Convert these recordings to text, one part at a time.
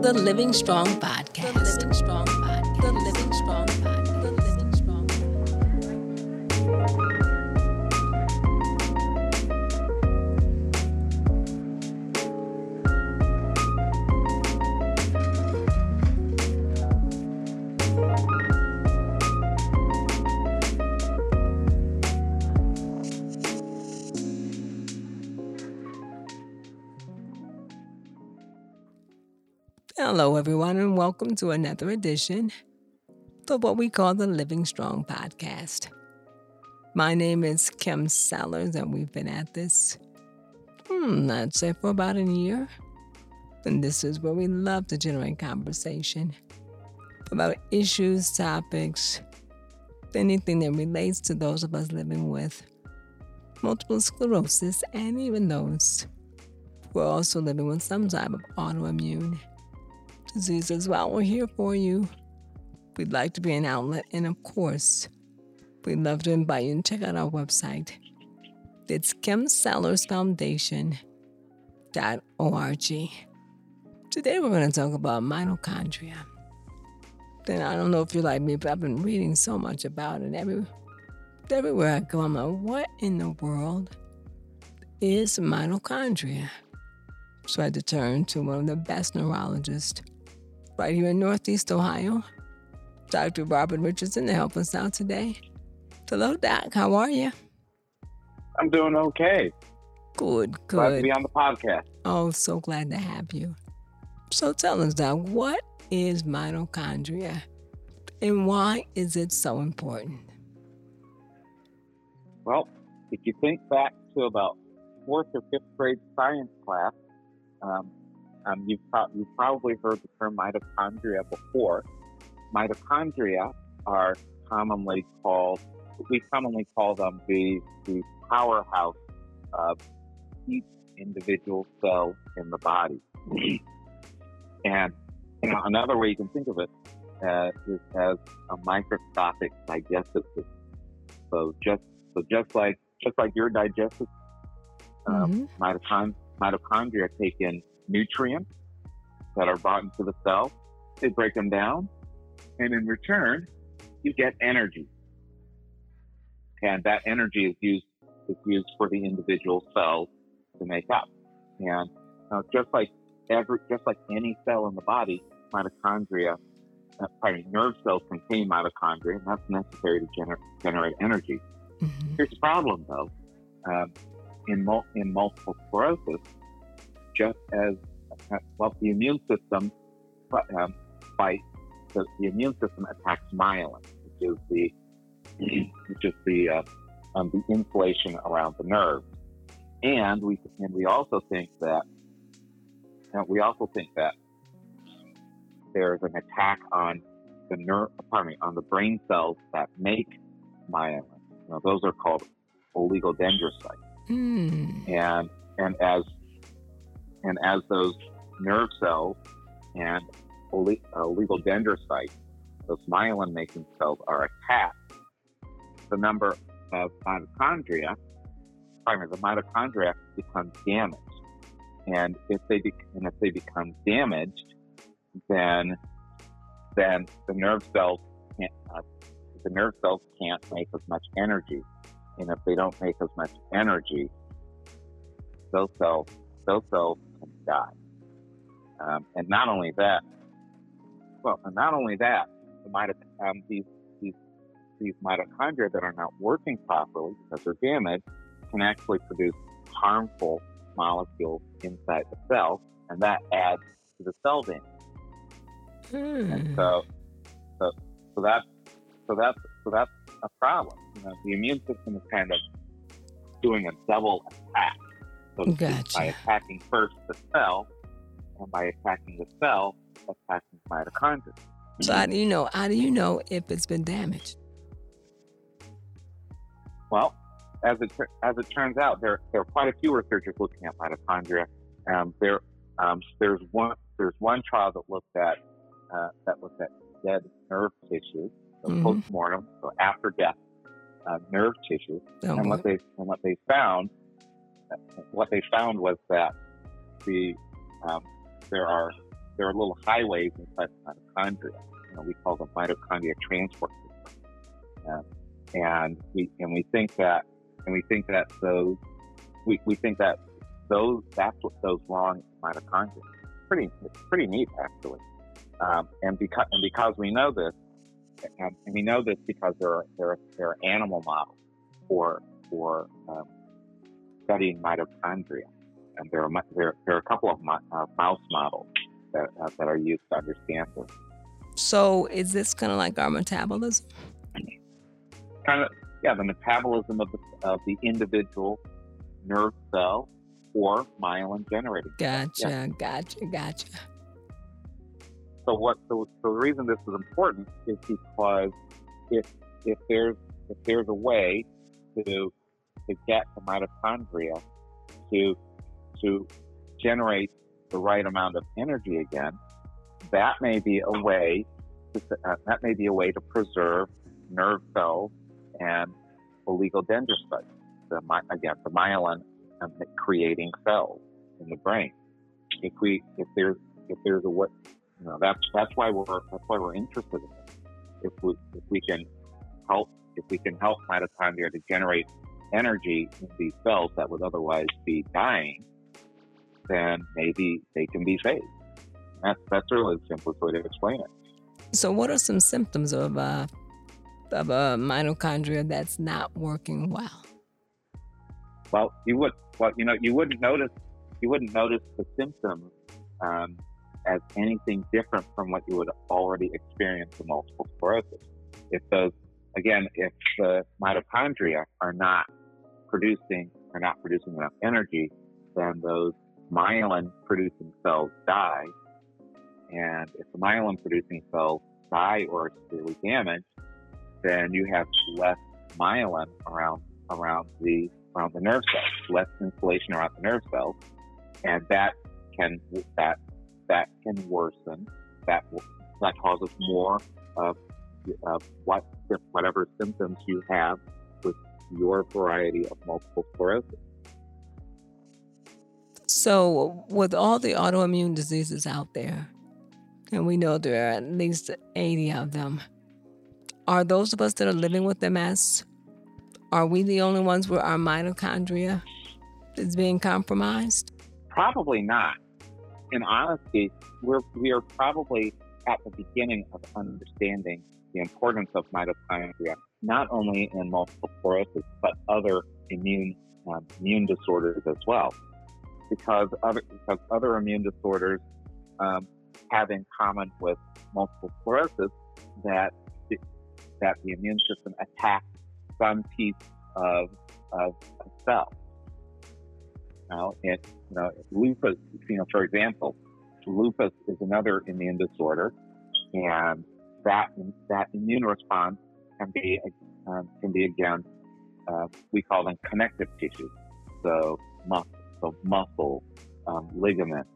The Living Strong Podcast. The Living Strong Podcast. The Living Strong Podcast. Hello, everyone, and welcome to another edition of what we call the Living Strong Podcast. My name is Kym Sellers, and we've been at this, hmm, I'd say, for about a year. And this is where we love to generate conversation about issues, topics, anything that relates to those of us living with multiple sclerosis, and even those who are also living with some type of autoimmune disease as well. We're here for you. We'd like to be an outlet, and of course, we'd love to invite you to check out our website. It's kymsellersfoundation.org. Today, we're going to talk about mitochondria. Then I don't know if you're like me, but I've been reading so much about it. Every, everywhere I go, I'm like, what in the world is mitochondria? So I had to turn to one of the best neurologists right here in Northeast Ohio, Dr. Robert Richardson, to help us out today. Hello, Doc. How are you? I'm doing okay. Good, good. Glad to be on the podcast. Oh, so glad to have you. So tell us, Doc, what is mitochondria and why is it so important? Well, if you think back to about fourth or fifth grade science class, um, um, you've, pro- you've probably heard the term mitochondria before. Mitochondria are commonly called, we commonly call them the, the powerhouse of each individual cell in the body. and you know, another way you can think of it uh, is as a microscopic digestive system. So just so just like just like your digestive um, Mhm. mitochond- mitochondria take in nutrients that are brought into the cell. They break them down, and in return, you get energy. And that energy is used is used for the individual cells to make up. And uh, just like every just like any cell in the body, mitochondria, uh, pardon me, nerve cells contain mitochondria, and that's necessary to gener- generate energy. Mhm. Here's the problem, though. Um, in, mul- in multiple sclerosis, just as uh, well, the immune system um, fights, the, the immune system attacks myelin, which is the which is the uh, um, the insulation around the nerve, and we and we also think that and we also think that there's an attack on the nerve, pardon me, on the brain cells that make myelin. Know, those are called oligodendrocytes. Mm. And and as and as those nerve cells and uh, oligodendrocytes, those myelin-making cells are attacked, the number of mitochondria, pardon me, the mitochondria becomes damaged. And if they be- and if they become damaged, then then the nerve cells can't uh, the nerve cells can't make as much energy, and if they don't make as much energy, those cells those cells die. Um, and not only that, well, and not only that, the um, these these these mitochondria that are not working properly because they're damaged can actually produce harmful molecules inside the cell, and that adds to the cell damage. And Mm. so, so, so that's so that's so that's a problem. You know, the immune system is kind of doing a double attack. So to speak, by attacking first the cell, and by attacking the cell, attacking mitochondria. So how do you know? How do you know if it's been damaged? Well, as it as it turns out, there there are quite a few researchers looking at mitochondria. Um, there um, there's one there's one trial that looked at uh, that looked at dead nerve tissue, so Mhm. post-mortem, so after death uh, nerve tissue, Oh, and what they and what they found what they found was that the um, there are there are little highways inside the mitochondria. You know, we call them mitochondria transport systems. Uh, and we and we think that and we think that those we, we think that those that's what goes wrong mitochondria. Pretty it's pretty neat actually. Um, and because and because we know this, and, we know this because there are there are, there are animal models for for um, studying mitochondria, and there are there, there are a couple of uh, mouse models that uh, that are used to understand this. So, is this kind of like our metabolism? Kind of, yeah. The metabolism of the of the individual nerve cell or myelin generating. Gotcha, yeah. gotcha, gotcha. So what? So, so the reason this is important is because if if there's if there's a way to to get the mitochondria to to generate the right amount of energy again, that may be a way to, uh, that may be a way to preserve nerve cells and oligodendrocytes. The, again, the myelin and creating cells in the brain. If we if there's if there's a way you know, that's that's why we're that's why we're interested in it. If we if we can help if we can help mitochondria to generate energy in these cells that would otherwise be dying, then maybe they can be saved. That's that's really the simplest way to explain it. So, what are some symptoms of uh, of a mitochondria that's not working well? Well, you would well you know you wouldn't notice you wouldn't notice the symptoms um, as anything different from what you would already experience in multiple sclerosis. If those, again, if the mitochondria are not producing are not producing enough energy, then those myelin producing cells die. And if the myelin producing cells die or are severely damaged, then you have less myelin around around the around the nerve cells, less insulation around the nerve cells, and that can that that can worsen. That that causes more of, of what whatever symptoms you have your variety of multiple sclerosis. So, with all the autoimmune diseases out there, and we know there are at least 80 of them, are those of us that are living with MS, are we the only ones where our mitochondria is being compromised? Probably not in honesty, we're, we are probably at the beginning of understanding the importance of mitochondria, not only in multiple sclerosis, but other immune, um, immune disorders as well. Because other, because other immune disorders um, have in common with multiple sclerosis that the, that the immune system attacks some piece of, of a cell. Now, it, you know, lupus, you know, for example, lupus is another immune disorder, and that that immune response can be um, can be against uh, we call them connective tissues, so muscle, so muscle, um, ligaments,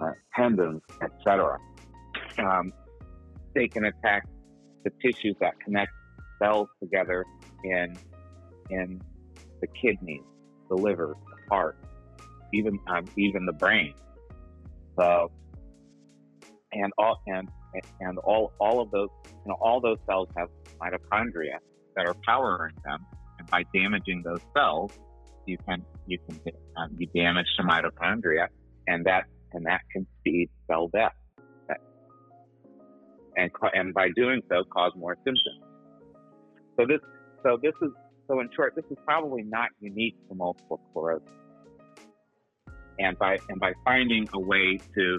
uh, tendons, etc. Um, they can attack the tissues that connect cells together in in the kidneys, the liver, the heart, even um, even the brain. So, and all and and all all of those you know all those cells have mitochondria that are powering them, and by damaging those cells, you can you can um, you damage the mitochondria, and that and that can speed cell death, and and by doing so, cause more symptoms. So this so this is so in short, this is probably not unique to multiple sclerosis. And by and by finding a way to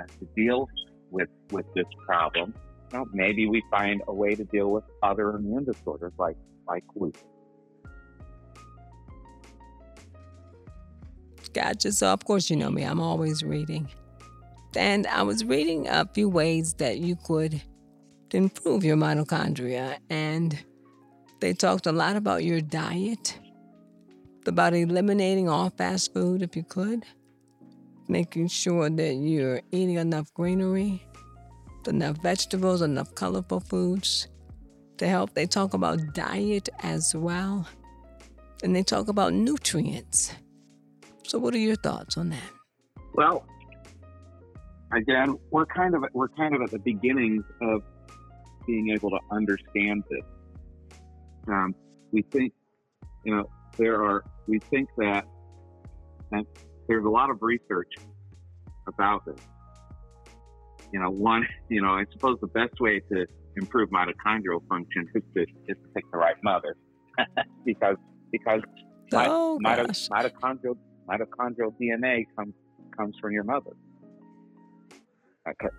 uh, to deal with with this problem, know, maybe we find a way to deal with other immune disorders like like lupus. Gotcha. So of course you know me. I'm always reading, and I was reading a few ways that you could improve your mitochondria, and they talked a lot about your diet about eliminating all fast food if you could, making sure that you're eating enough greenery, enough vegetables, enough colorful foods to help. They talk about diet as well, and they talk about nutrients. So, what are your thoughts on that? Well, again, we're kind of we're kind of at the beginnings of being able to understand this. Um, we think, you know, there are we think that, that there's a lot of research about this. You know, one, you know, I suppose the best way to improve mitochondrial function is to, is to pick the right mother, because because oh, mito, mitochondrial mitochondrial DNA comes comes from your mother. Gotcha.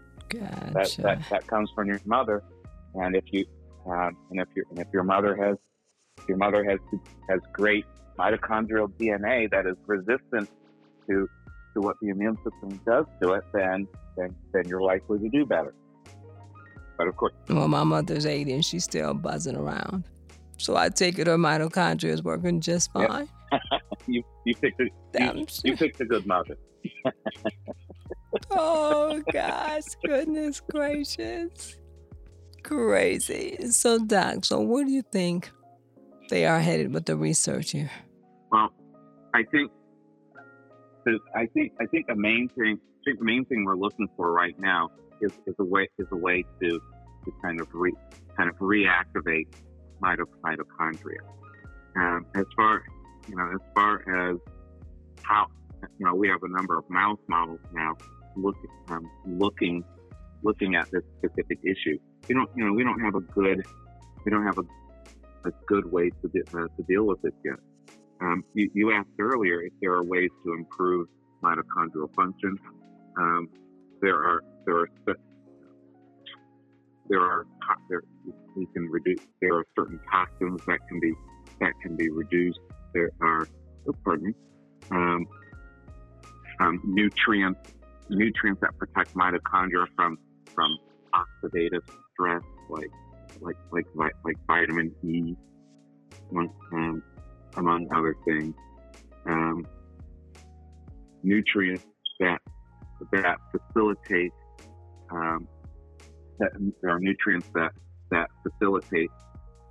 That, that that comes from your mother, and if you um, and if your and if your mother has if your mother has has great mitochondrial DNA that is resistant to to what the immune system does to it, then then then you're likely to do better. But of course, well, my mother's 80 and she's still buzzing around, so I take it her mitochondria is working just fine. Yep. you you picked a you, you picked a good mother. oh gosh, goodness gracious. Crazy. So Doc, so what do you think they are headed with the research here? Well, I think I think I think the main thing I think the main thing we're looking for right now is, is a way is a way to to kind of re, kind of reactivate mitochondria. Um, as far you know, as far as how you know, we have a number of mouse models now looking um, looking looking at this specific issue. We don't, you know, we don't have a good we don't have a, a good way to de- uh, to deal with it yet. Um, you, you, asked earlier if there are ways to improve mitochondrial function. Um, there are there are there are there, we can reduce. There are certain toxins that can be that can be reduced. There are oh, pardon. Um, um, nutrients nutrients that protect mitochondria from from oxidative stress, like like like like vitamin E, um, among other things. Um, nutrients that that facilitate um, that there are nutrients that that facilitate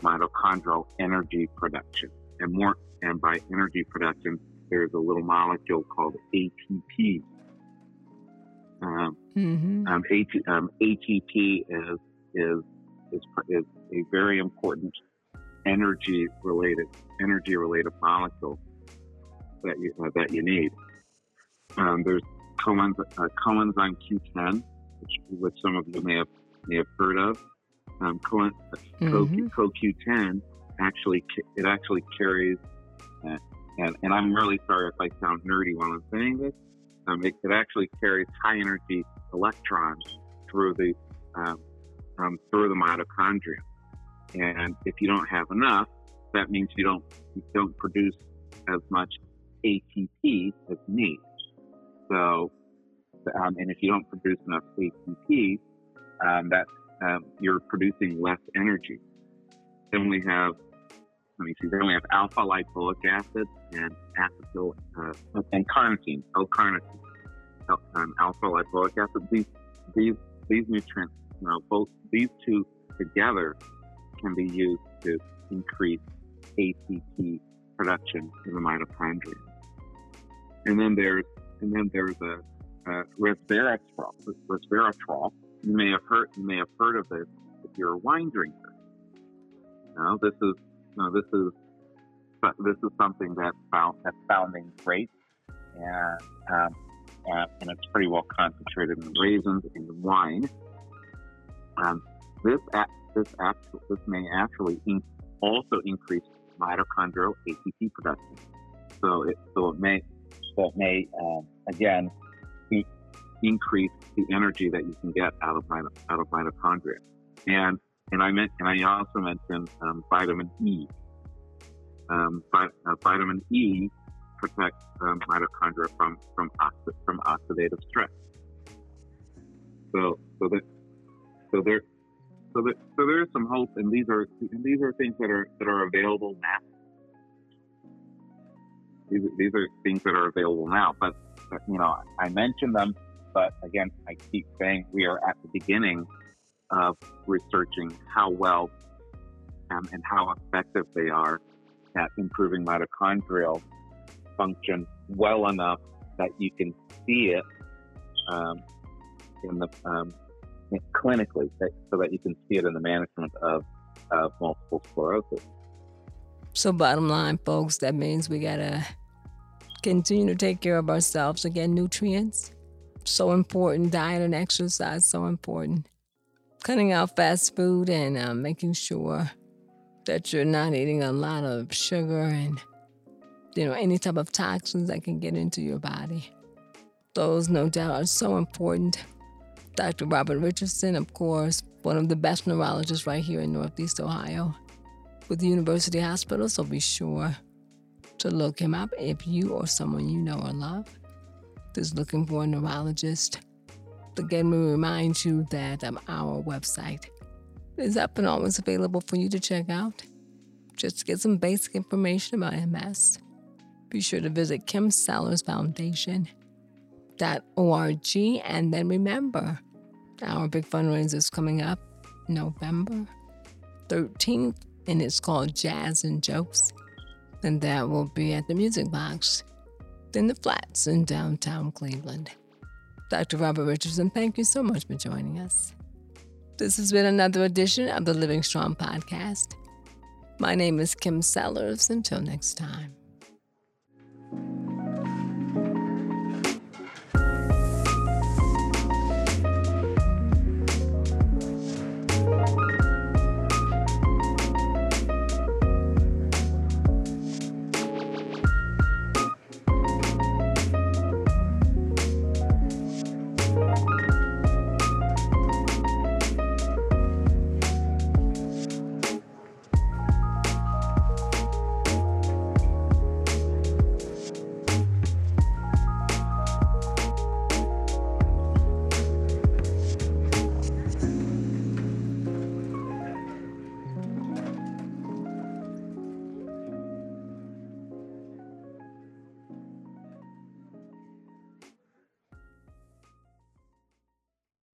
mitochondrial energy production, and more and by energy production, there's a little molecule called ATP. Um, mm-hmm. um, AT, um, ATP is, is is is a very important energy related energy related molecule that you uh, that you need. Um, there's coenzyme, uh, coenzyme Q10, which, which some of you may have may have heard of. Um, co, mm-hmm. CoQ10 actually it actually carries uh, and, and I'm really sorry if I sound nerdy while I'm saying this. Um, it, it, actually carries high energy electrons through the um, um, through the mitochondria, and if you don't have enough, that means you don't you don't produce as much ATP as you need. So, um, and if you don't produce enough ATP, um, that um, you're producing less energy. Then we have let me see. Then we have alpha lipoic acid and acetyl uh, and carnitine, L-carnitine, um, alpha lipoic acid. These these these nutrients, you know, both these two together can be used to increase ATP production in the mitochondria. And then there's and then there's a, a resveratrol. Resveratrol. You may have heard you may have heard of this if you're a wine drinker. Now, this is know, this is this is something that's found that's found in grapes, and um, and, and, it's pretty well concentrated in raisins and wine. Um, this this this may actually in, also increase mitochondrial ATP production. So it so it may so it may um, again e- increase the energy that you can get out of out of mitochondria. And and I meant, and I also mentioned um, vitamin E. Um, uh, vitamin E protects um, mitochondria from from oxi- from oxidative stress. So so that so there so that so there is some hope, and these are and these are things that are that are available now. These, these are things that are available now, but, but you know I mentioned them, but again I keep saying we are at the beginning of researching how well um, and how effective they are at improving mitochondrial function well enough that you can see it um, in the um, clinically so that you can see it in the management of, of multiple sclerosis. So, bottom line, folks, that means we gotta continue to take care of ourselves. Again, nutrients, so important. Diet and exercise, so important. Cutting out fast food and uh, making sure that you're not eating a lot of sugar and you know any type of toxins that can get into your body. Those, no doubt, are so important. Dr. Robert Richardson, of course, one of the best neurologists right here in Northeast Ohio with the University Hospital, so be sure to look him up if you or someone you know or love is looking for a neurologist. Again, we remind you that um, our website is up and always available for you to check out. Just to get some basic information about MS, be sure to visit Kym Sellers Foundation. .org and then remember our big fundraiser is coming up November 13th and it's called Jazz and Jokes and that will be at the Music Box in the Flats in downtown Cleveland. Dr. Robert Richardson, thank you so much for joining us. This has been another edition of the Living Strong podcast. My name is Kym Sellers. Until next time.